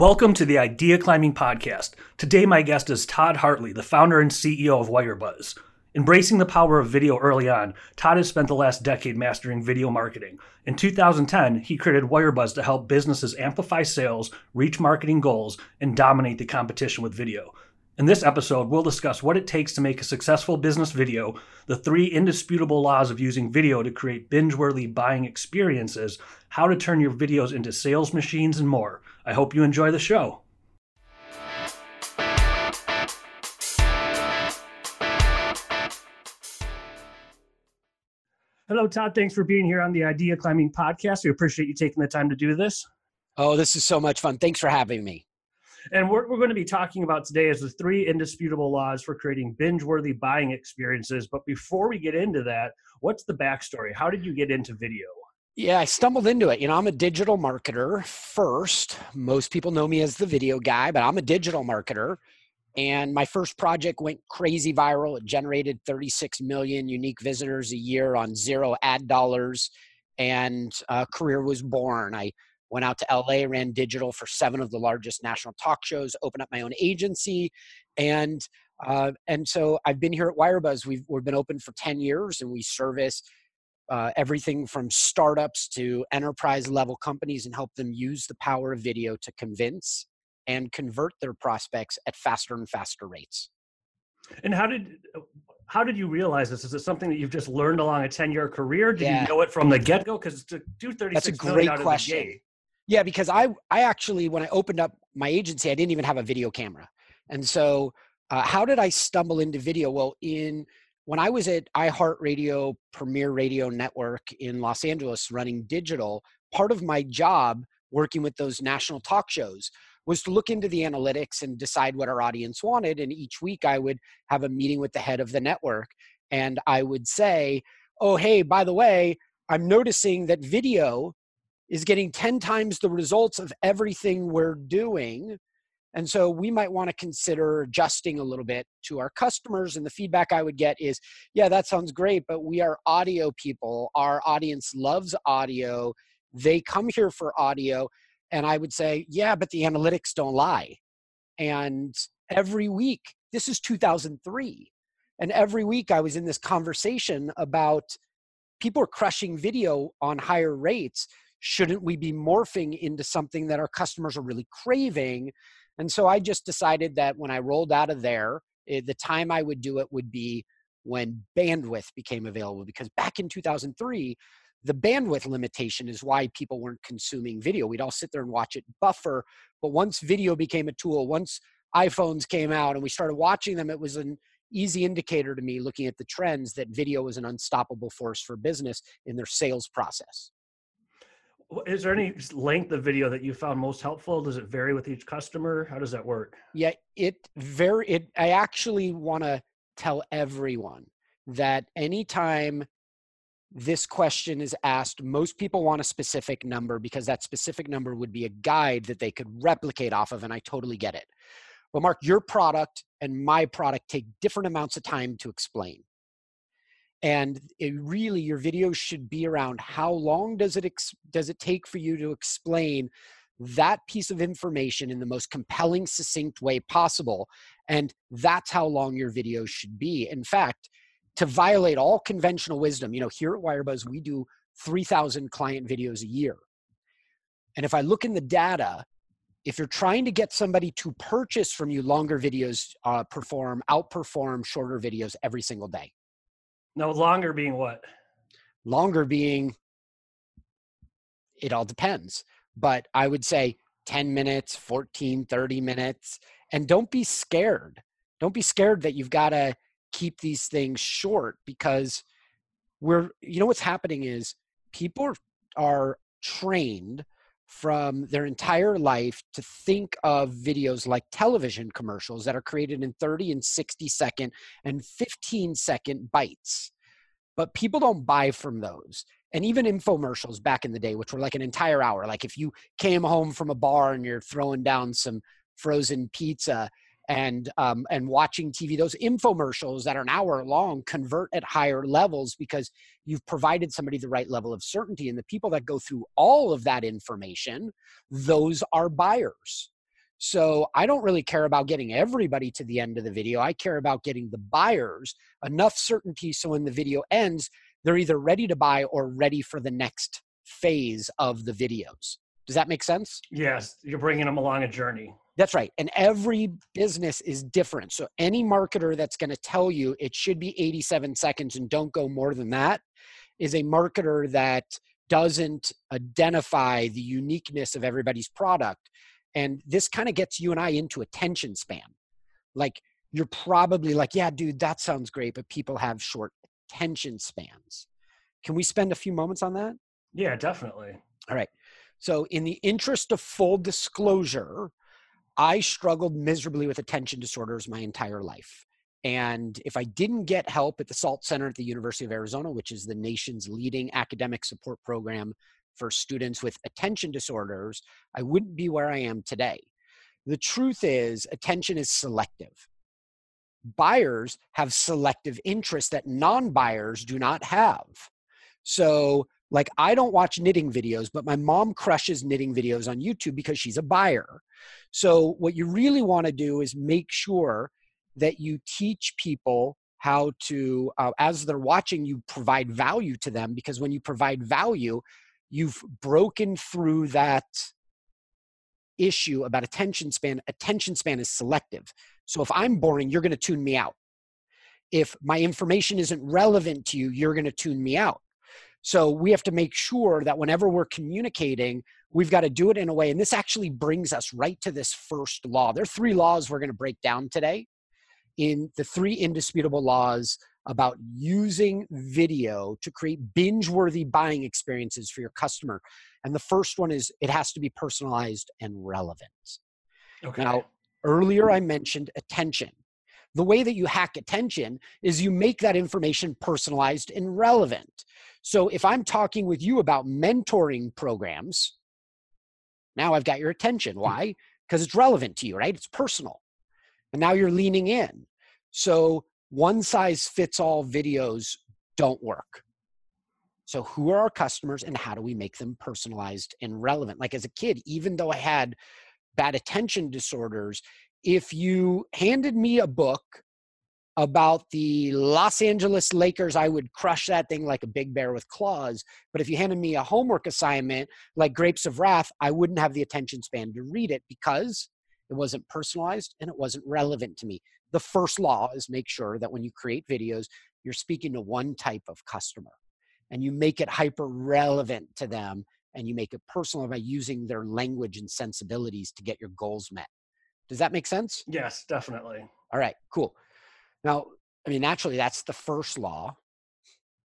Welcome to the Idea Climbing Podcast. Today, my guest is Todd Hartley, the founder and CEO of Wirebuzz. Embracing the power of video early on, Todd has spent the last decade mastering video marketing. In 2010, he created Wirebuzz to help businesses amplify sales, reach marketing goals, and dominate the competition with video. In this episode, we'll discuss what it takes to make a successful business video, the three indisputable laws of using video to create binge worthy buying experiences, how to turn your videos into sales machines, and more. I hope you enjoy the show. Hello, Todd. Thanks for being here on the Idea Climbing podcast. We appreciate you taking the time to do this. Oh, this is so much fun. Thanks for having me. And what we're going to be talking about today is the three indisputable laws for creating binge worthy buying experiences. But before we get into that, what's the backstory? How did you get into video? Yeah, I stumbled into it. You know, I'm a digital marketer first. Most people know me as the video guy, but I'm a digital marketer. And my first project went crazy viral. It generated 36 million unique visitors a year on zero ad dollars, and a career was born. I went out to LA, ran digital for seven of the largest national talk shows, opened up my own agency, and uh, and so I've been here at Wirebuzz. We've we've been open for ten years, and we service uh, everything from startups to enterprise level companies and help them use the power of video to convince and convert their prospects at faster and faster rates. And how did how did you realize this? Is it something that you've just learned along a ten year career? Did yeah. you know it from the get go? Because to do thirty six million out question. of the gate yeah, because I I actually when I opened up my agency, I didn't even have a video camera, and so uh, how did I stumble into video? Well, in when I was at iHeartRadio Premiere Radio Network in Los Angeles running digital, part of my job working with those national talk shows was to look into the analytics and decide what our audience wanted. And each week I would have a meeting with the head of the network and I would say, oh, hey, by the way, I'm noticing that video is getting 10 times the results of everything we're doing. And so we might want to consider adjusting a little bit to our customers. And the feedback I would get is, yeah, that sounds great, but we are audio people. Our audience loves audio. They come here for audio. And I would say, yeah, but the analytics don't lie. And every week, this is 2003. And every week I was in this conversation about people are crushing video on higher rates shouldn't we be morphing into something that our customers are really craving and so i just decided that when i rolled out of there eh, the time i would do it would be when bandwidth became available because back in 2003 the bandwidth limitation is why people weren't consuming video. We'd all sit there and watch it buffer but once video became a tool once iphones came out and we started watching them it was an easy indicator to me looking at the trends that video was an unstoppable force for business in their sales process is there any length of video that you found most helpful? Does it vary with each customer? How does that work? Yeah, it very it I actually want to tell everyone that anytime this question is asked, most people want a specific number because that specific number would be a guide that they could replicate off of, and I totally get it. But Mark, your product and my product take different amounts of time to explain and really your videos should be around how long does it ex- does it take for you to explain that piece of information in the most compelling succinct way possible and that's how long your videos should be. In fact to violate all conventional wisdom you know here at wirebuzz we do 3000 client videos a year. And if i look in the data if you're trying to get somebody to purchase from you longer videos uh, perform outperform shorter videos every single day no, longer being what? Longer being, it all depends. But I would say 10 minutes, 14, 30 minutes. And don't be scared. Don't be scared that you've got to keep these things short because we're, you know, what's happening is people are trained from their entire life to think of videos like television commercials that are created in 30 and 60 second and 15 second bites. But people don't buy from those. And even infomercials back in the day, which were like an entire hour, like if you came home from a bar and you're throwing down some frozen pizza and um, and watching TV. Those infomercials that are an hour long convert at higher levels because you've provided somebody the right level of certainty. And the people that go through all of that information, those are buyers. So I don't really care about getting everybody to the end of the video. I care about getting the buyers enough certainty so when the video ends, they're either ready to buy or ready for the next phase of the videos. Does that make sense? Yes, you're bringing them along a journey. That's right. And every business is different. So any marketer that's going to tell you it should be 87 seconds and don't go more than that is a marketer that doesn't identify the uniqueness of everybody's product. And this kind of gets you and I into attention span. Like you're probably like, yeah, dude, that sounds great, but people have short attention spans. Can we spend a few moments on that? Yeah, definitely. All right. So, in the interest of full disclosure, I struggled miserably with attention disorders my entire life. And if I didn't get help at the SALT Center at the University of Arizona, which is the nation's leading academic support program for students with attention disorders, I wouldn't be where I am today. The truth is, attention is selective. Buyers have selective interests that non buyers do not have. So, like, I don't watch knitting videos, but my mom crushes knitting videos on YouTube because she's a buyer. So, what you really want to do is make sure that you teach people how to, uh, as they're watching, you provide value to them because when you provide value, you've broken through that issue about attention span. Attention span is selective. So, if I'm boring, you're going to tune me out. If my information isn't relevant to you, you're going to tune me out. So we have to make sure that whenever we're communicating, we've got to do it in a way. And this actually brings us right to this first law. There are three laws we're going to break down today in the three indisputable laws about using video to create binge worthy buying experiences for your customer. And the first one is it has to be personalized and relevant. Okay. Now, earlier I mentioned attention. The way that you hack attention is you make that information personalized and relevant. So if I'm talking with you about mentoring programs, now I've got your attention. Hmm. Why? Because it's relevant to you, right? It's personal. And now you're leaning in. So one size fits all videos don't work. So, who are our customers and how do we make them personalized and relevant? Like as a kid, even though I had bad attention disorders, if you handed me a book about the Los Angeles Lakers, I would crush that thing like a big bear with claws. But if you handed me a homework assignment like Grapes of Wrath, I wouldn't have the attention span to read it because it wasn't personalized and it wasn't relevant to me. The first law is make sure that when you create videos, you're speaking to one type of customer and you make it hyper relevant to them and you make it personal by using their language and sensibilities to get your goals met. Does that make sense? Yes, definitely. All right, cool. Now, I mean, naturally, that's the first law.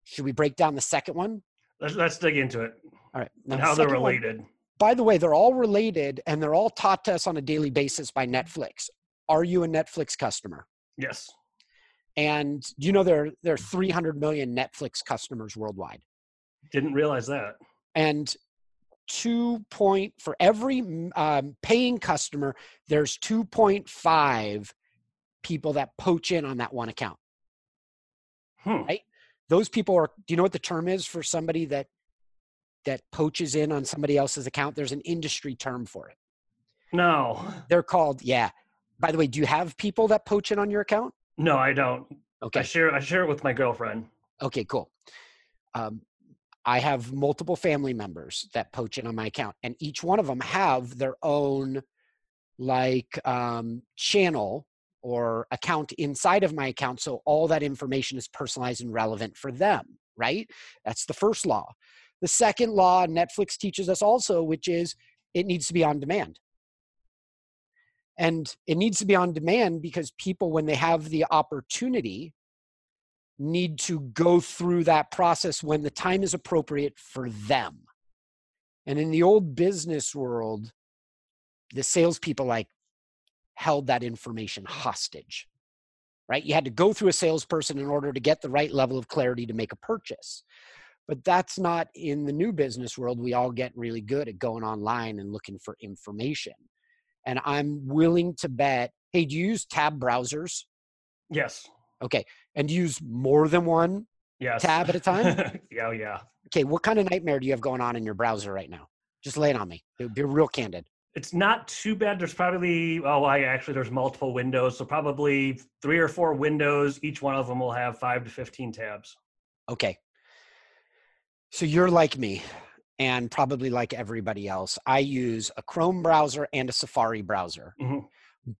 Should we break down the second one? Let's, let's dig into it. All right. Now, and how they're related. One, by the way, they're all related and they're all taught to us on a daily basis by Netflix. Are you a Netflix customer? Yes. And you know there, there are 300 million Netflix customers worldwide? Didn't realize that. And two point for every um, paying customer there's 2.5 people that poach in on that one account. Hmm. right? Those people are do you know what the term is for somebody that that poaches in on somebody else's account? There's an industry term for it. No. They're called yeah. By the way do you have people that poach in on your account? No i don't. Okay. i share i share it with my girlfriend. Okay cool. Um, I have multiple family members that poach in on my account, and each one of them have their own like um, channel or account inside of my account. So all that information is personalized and relevant for them, right? That's the first law. The second law Netflix teaches us also, which is it needs to be on demand. And it needs to be on demand because people, when they have the opportunity, need to go through that process when the time is appropriate for them. And in the old business world, the salespeople like held that information hostage, right? You had to go through a salesperson in order to get the right level of clarity to make a purchase. But that's not in the new business world. We all get really good at going online and looking for information. And I'm willing to bet hey, do you use tab browsers? Yes. Okay. And use more than one yes. tab at a time? yeah, yeah. Okay. What kind of nightmare do you have going on in your browser right now? Just lay it on me. Be real candid. It's not too bad. There's probably oh, I actually there's multiple windows, so probably three or four windows. Each one of them will have five to fifteen tabs. Okay. So you're like me and probably like everybody else. I use a Chrome browser and a Safari browser. hmm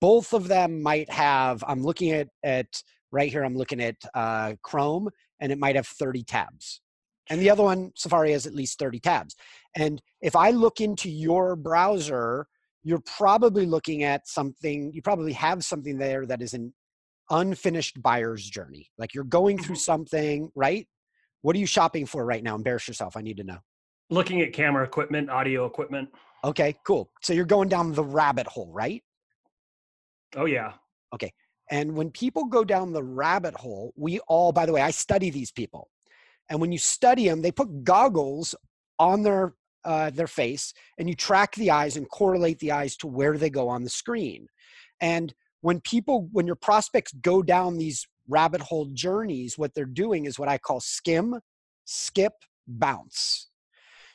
Both of them might have, I'm looking at, at right here, I'm looking at uh, Chrome and it might have 30 tabs. And the other one, Safari, has at least 30 tabs. And if I look into your browser, you're probably looking at something, you probably have something there that is an unfinished buyer's journey. Like you're going through mm-hmm. something, right? What are you shopping for right now? Embarrass yourself. I need to know. Looking at camera equipment, audio equipment. Okay, cool. So you're going down the rabbit hole, right? Oh yeah. Okay. And when people go down the rabbit hole, we all, by the way, I study these people. And when you study them, they put goggles on their uh, their face, and you track the eyes and correlate the eyes to where they go on the screen. And when people, when your prospects go down these rabbit hole journeys, what they're doing is what I call skim, skip, bounce.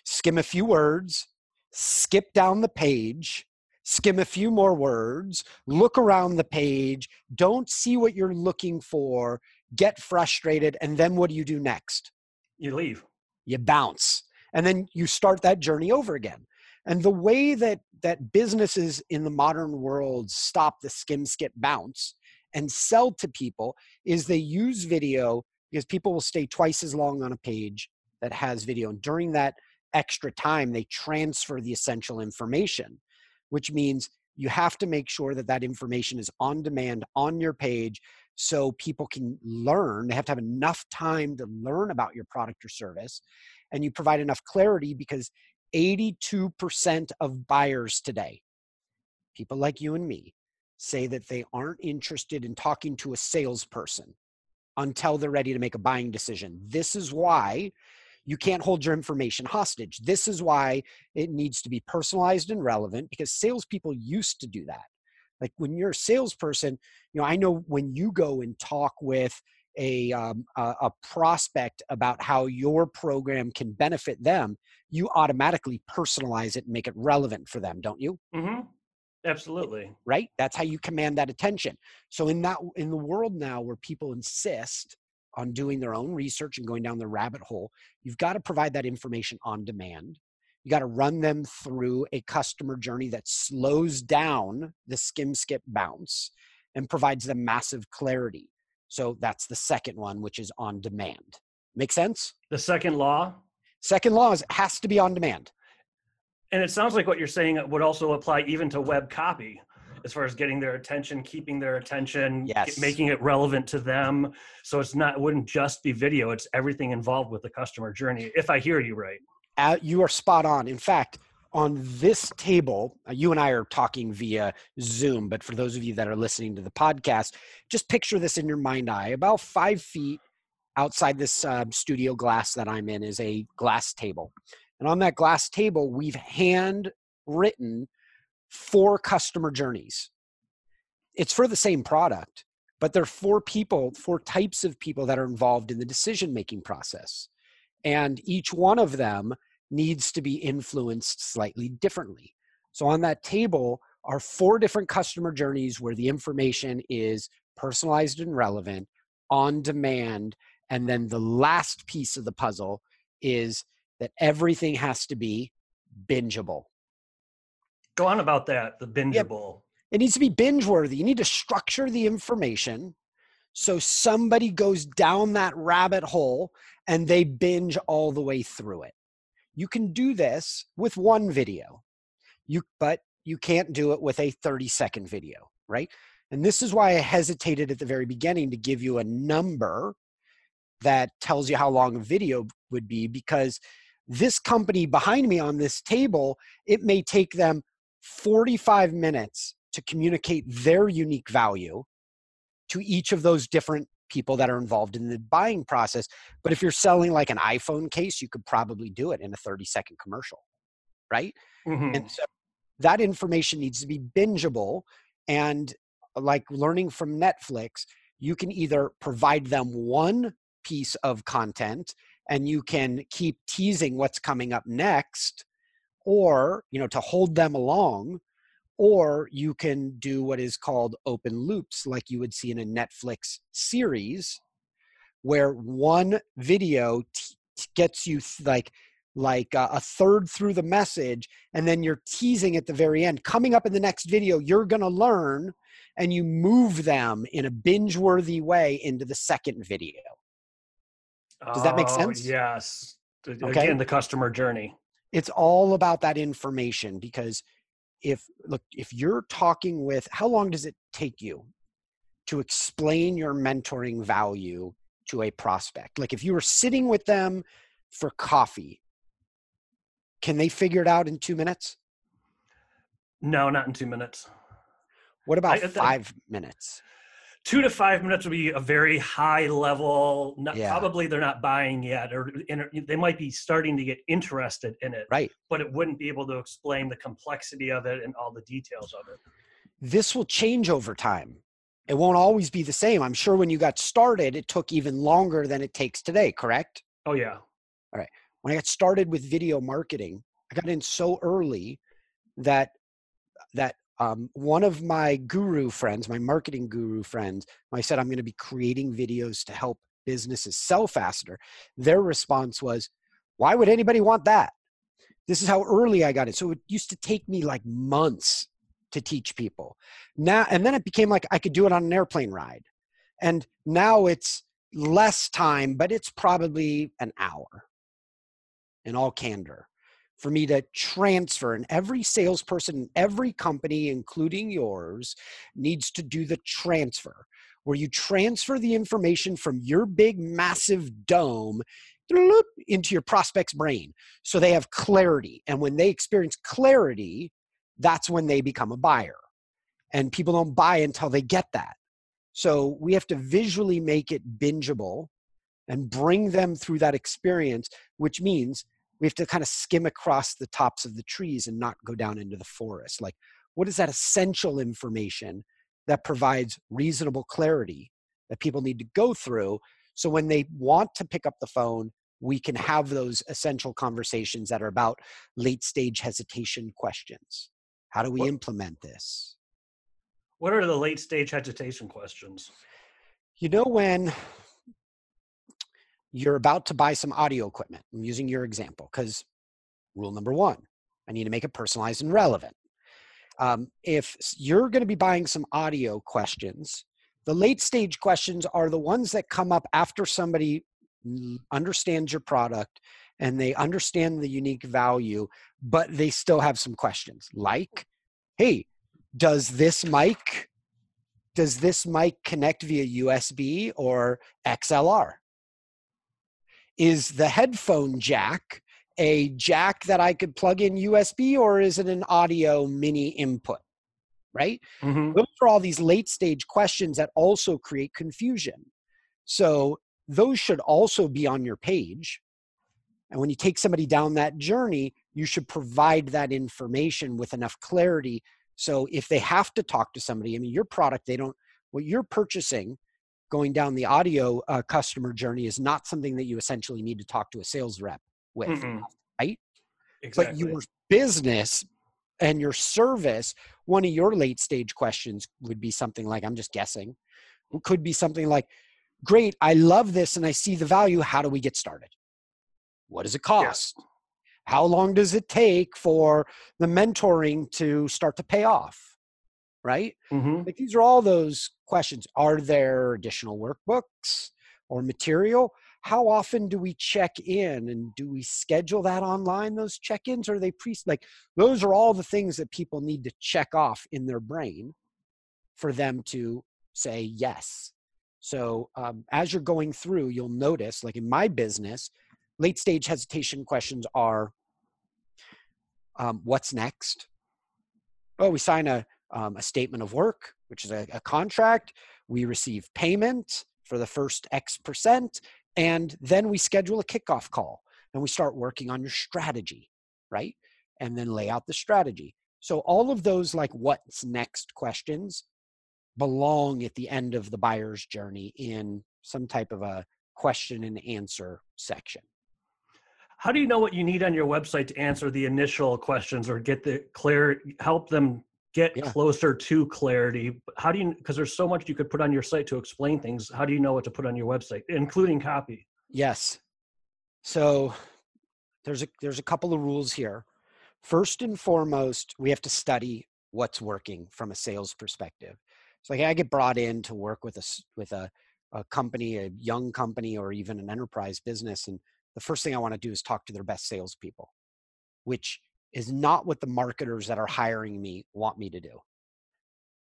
Skim a few words, skip down the page, skim a few more words, look around the page, don't see what you're looking for, get frustrated, and then what do you do next? You leave. You bounce. And then you start that journey over again. And the way that that businesses in the modern world stop the skim skip bounce and sell to people is they use video because people will stay twice as long on a page that has video. And during that extra time, they transfer the essential information, which means you have to make sure that that information is on demand on your page so people can learn. They have to have enough time to learn about your product or service. And you provide enough clarity because 82% of buyers today, people like you and me, say that they aren't interested in talking to a salesperson until they're ready to make a buying decision. This is why you can't hold your information hostage. This is why it needs to be personalized and relevant because salespeople used to do that. Like when you're a salesperson, you know, I know when you go and talk with a, um, a, a prospect about how your program can benefit them, you automatically personalize it and make it relevant for them, don't you? mm-hmm. Absolutely. Right? That's how you command that attention. So in that in the world now where people insist on doing their own research and going down the rabbit hole, you've got to provide that information on demand. You got to run them through a customer journey that slows down the skim skip bounce and provides them massive clarity. So that's the second one, which is on demand. Make sense? The second law, Second law is it has to be on demand. and it sounds like what you're saying uh, would also apply even to web copy, as far as getting their attention, keeping their attention, Yes. making it relevant to them. So it's not, it wouldn't just be video; it's everything involved with the customer journey. If I hear you right. Uh, you are spot on. In fact, on this table, uh, you and I are talking via Zoom, but for those of you that are listening to the podcast, just picture this in your mind eye. About five feet outside this um, studio glass that I'm in is a glass table. And on that glass table, we've hand written four customer journeys. It's for the same product, but there are four people, four types of people that are involved in the decision making process. And each one of them needs to be influenced slightly differently. So on that table are four different customer journeys where the information is personalized and relevant, on demand. And then the last piece of the puzzle is that everything has to be bingeable. Go on about that. The bingeable. It needs to be binge worthy. You need to structure the information so somebody goes down that rabbit hole and they binge all the way through it. You can do this with one video. You but you can't do it with a 30 second video, right? And this is why I hesitated at the very beginning to give you a number that tells you how long a video would be because this company behind me on this table, it may take them 45 minutes to communicate their unique value to each of those different people that are involved in the buying process. But if you're selling like an iPhone case, you could probably do it in a 30 second commercial, right? Mhm. And so that information needs to be bingeable. And like learning from Netflix, you can either provide them one piece of content and you can keep teasing what's coming up next or you know to hold them along or you can do what is called open loops, like you would see in a Netflix series, where one video t- gets you th- like like uh, a third through the message and then you're teasing at the very end coming up in the next video you're going to learn and you move them in a binge worthy way into the second video does that make Oh, sense? Yes. Okay. Again, the customer journey. it's all about that information because if look if you're talking with how long does it take you to explain your mentoring value to a prospect? Like if you were sitting with them for coffee can they figure it out in two minutes? No, not in two minutes. what about I- I- five minutes Two to five minutes would be a very high level. Not, Yeah. Probably they're not buying yet, or in, they might be starting to get interested in it, right but it wouldn't be able to explain the complexity of it and all the details of it. this will change over time it won't always be the same i'm sure when you got started it took even longer than it takes today correct Oh yeah. All right. When I got started with video marketing, I got in so early that that um, one of my guru friends, my marketing guru friends, I said I'm going to be creating videos to help businesses sell faster. Their response was, "Why would anybody want that?" This is how early I got it. So it used to take me like months to teach people. Now and then it became like I could do it on an airplane ride. And now it's less time, but it's probably an hour in all candor for me to transfer and every salesperson in every company including yours needs to do the transfer where you transfer the information from your big massive dome into your prospect's brain so they have clarity and when they experience clarity that's when they become a buyer and people don't buy until they get that. So we have to visually make it bingeable and bring them through that experience which means we have to kind of skim across the tops of the trees and not go down into the forest. Like, what is that essential information that provides reasonable clarity that people need to go through? So when they want to pick up the phone, we can have those essential conversations that are about late stage hesitation questions. How do we What- implement this? What are the late stage hesitation questions? You know, when you're about to buy some audio equipment, I'm using your example because rule number one, I need to make it personalized and relevant. Um, if you're going to be buying some audio questions, the late stage questions are the ones that come up after somebody understands your product and they understand the unique value, but they still have some questions like, hey, does this mic does this mic connect via USB or XLR? Is the headphone jack a jack that I could plug in USB or is it an audio mini input? Right? Mhm. Those are all these late stage questions that also create confusion. So those should also be on your page. And when you take somebody down that journey, you should provide that information with enough clarity. So if they have to talk to somebody, I mean, your product, they don't, what you're purchasing going down the audio uh, customer journey is not something that you essentially need to talk to a sales rep with. Mm-mm. right? Exactly. But your business and your service, one of your late stage questions would be something like, I'm just guessing, it could be something like, Great, I love this and I see the value. How do we get started? What does it cost? How long does it take for the mentoring to start to pay off? Right? Mhm. Like these are all those questions. Are there additional workbooks or material? How often do we check in and do we schedule that online, those check ins? Are they pre like those are all the things that people need to check off in their brain for them to say yes. So um, as you're going through, you'll notice, like in my business, late stage hesitation questions are um, what's next? Oh, we sign a, um, a statement of work, which is a, a contract. We receive payment for the first X percent, and then we schedule a kickoff call and we start working on your strategy, right? And then lay out the strategy. So all of those like what's next questions belong at the end of the buyer's journey in some type of a question and answer section. How do you know what you need on your website to answer the initial questions or get the clear, help them get Yeah. closer to clarity. How do you, because there's so much you could put on your site to explain things. How do you know what to put on your website, including copy? Yes. So there's a there's a couple of rules here. First and foremost, we have to study what's working from a sales perspective. So like I get brought in to work with a with a, a company, a young company, or even an enterprise business, and the first thing I want to do is talk to their best salespeople, which is not what the marketers that are hiring me want me to do.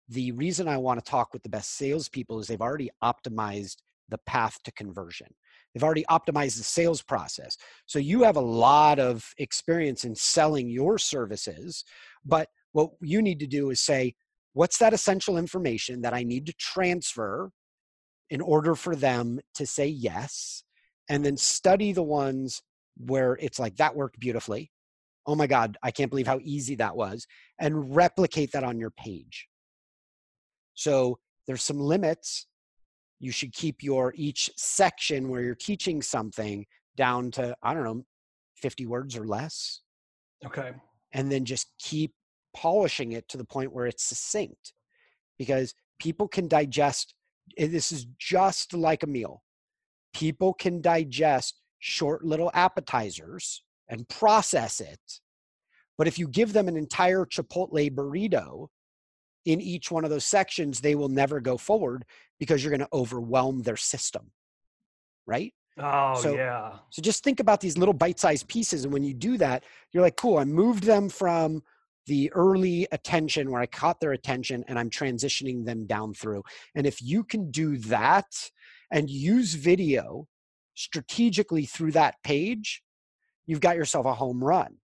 The reason I want to talk with the best salespeople is they've already optimized the path to conversion. They've already optimized the sales process. So you have a lot of experience in selling your services, but what you need to do is say, what's that essential information that I need to transfer in order for them to say yes? And then study the ones where it's like, that worked beautifully. Oh my God, I can't believe how easy that was. And replicate that on your page. So there's some limits you should keep your each section where you're teaching something down to i don't know 50 words or less Okay. and then just keep polishing it to the point where it's succinct because people can digest eh, this is just like a meal people can digest short little appetizers and process it but if you give them an entire chipotle burrito in each one of those sections they will never go forward because you're going to overwhelm their system right Oh So- yeah. so just think about these little bite-sized pieces, and when you do that, you're like, cool. I moved them from the early attention where I caught their attention, and I'm transitioning them down through. And if you can do that and use video strategically through that page, you've got yourself a home run.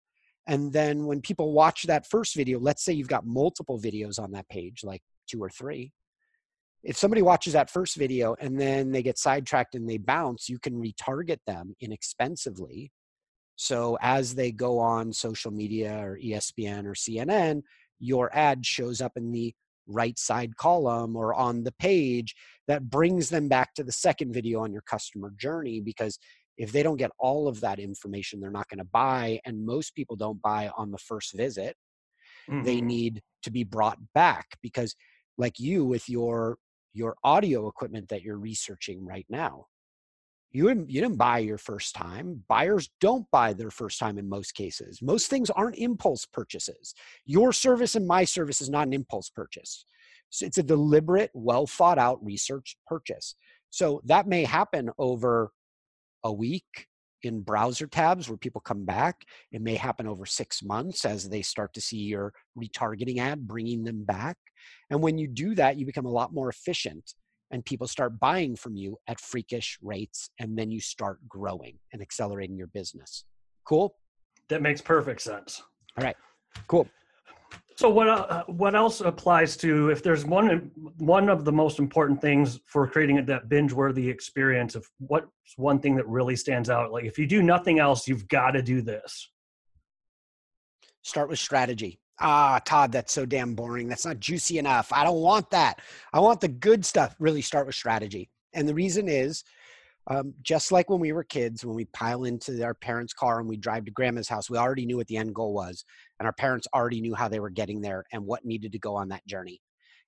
And then when people watch that first video, let's say you've got multiple videos on that page, like two or three, if somebody watches that first video and then they get sidetracked and they bounce, you can retarget them inexpensively. So as they go on social media or ESPN or CNN, your ad shows up in the right side column or on the page that brings them back to the second video on your customer journey because if they don't get all of that information they're not going to buy and most people don't buy on the first visit they Mhm. need to be brought back because like you with your your audio equipment that you're researching right now you didn't, you didn't buy your first time. Buyers don't buy their first time in most cases. Most things aren't impulse purchases. Your service and my service is not an impulse purchase. So it's a deliberate well thought out research purchase. So that may happen over a week in browser tabs where people come back. It may happen over six months as they start to see your retargeting ad bringing them back. And when you do that you become a lot more efficient and people start buying from you at freakish rates and then you start growing and accelerating your business. Cool? That makes perfect sense. All right. Cool So what uh, what else applies to if there's one one of the most important things for creating that binge worthy experience of what's one thing that really stands out? Like if you do nothing else you've got to do this. start with strategy. Ah todd that's so damn boring. That's not juicy enough. I don't want that. I want the good stuff. Really start with strategy. And the reason is um, just like when we were kids when we pile into our parents car and we drive to grandma's house we already knew what the end goal was and our parents already knew how they were getting there and what needed to go on that journey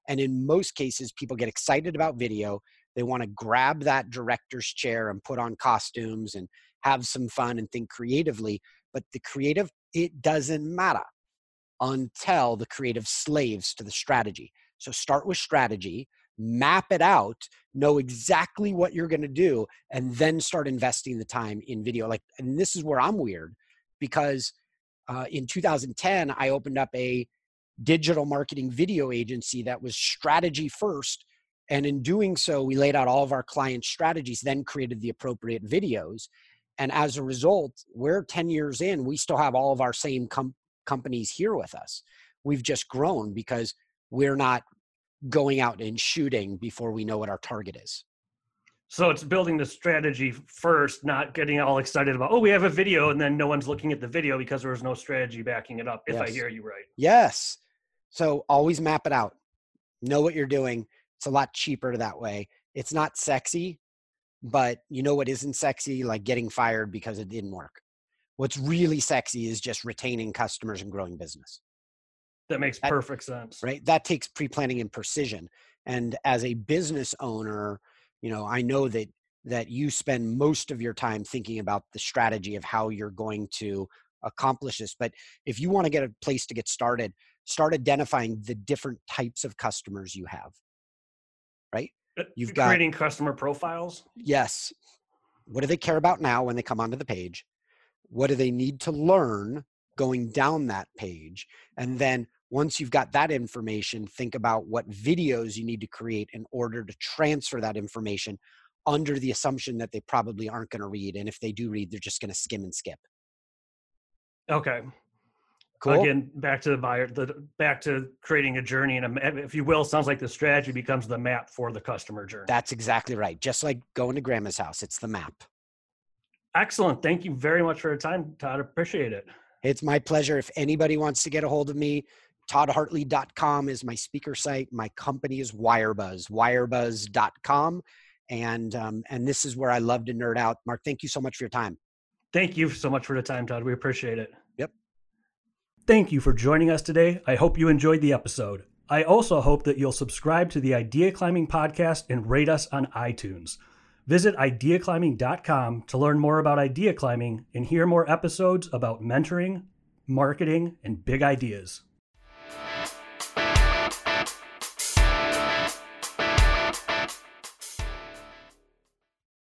and in most cases people get excited about video they want to grab that director's chair and put on costumes and have some fun and think creatively but the creative it doesn't matter until the creative slaves to the strategy. So start with strategy, map it out, know exactly what you're going to do, and then start investing the time in video. Like, and this is where I'm weird because uh, in 2010, I opened up a digital marketing video agency that was strategy first. And in doing so, we laid out all of our client strategies, then created the appropriate videos. And as a result, we're 10 years in, we still have all of our same com- companies here with us. We've just grown because we're not going out and shooting before we know what our target is. So it's building the strategy first, not getting all excited about oh we have a video and then no one's looking at the video because there was no strategy backing it up. If I hear you right. Yes. So always map it out. Know what you're doing. It's a lot cheaper that way. It's not sexy, but you know what isn't sexy? Like getting fired because it didn't work. What's really sexy is just retaining customers and growing business. That makes That- perfect sense. right that takes pre-planning and precision and as a business owner you know i know that that you spend most of your time thinking about the strategy of how you're going to accomplish this but if you want to get a place to get started start identifying the different types of customers you have. Right? Uh, You've got- creating customer profiles. yes. What do they care about now when they come onto the page? What do they need to learn going down that page? And then once you've got that information think about what videos you need to create in order to transfer that information under the assumption that they probably aren't going to read and if they do read they're just going to skim and skip Okay. cool Again, back to the buyer, the back to creating a journey, and a, if you will, sounds like the strategy becomes the map for the customer journey. that's exactly right just like going to grandma's house it's the map Excellent. Thank you very much for your time, Todd. Appreciate it. It's my pleasure. If anybody wants to get a hold of me, toddhartley.com is my speaker site. My company is Wirebuzz, wirebuzz.com. And, um, and this is where I love to nerd out. Mark, thank you so much for your time. Thank you so much for the time, Todd. We appreciate it. Yep. Thank you for joining us today. I hope you enjoyed the episode. I also hope that you'll subscribe to the Idea Climbing podcast and rate us on iTunes. Visit ideaclimbing.com to learn more about idea climbing and hear more episodes about mentoring, marketing, and big ideas. Bye.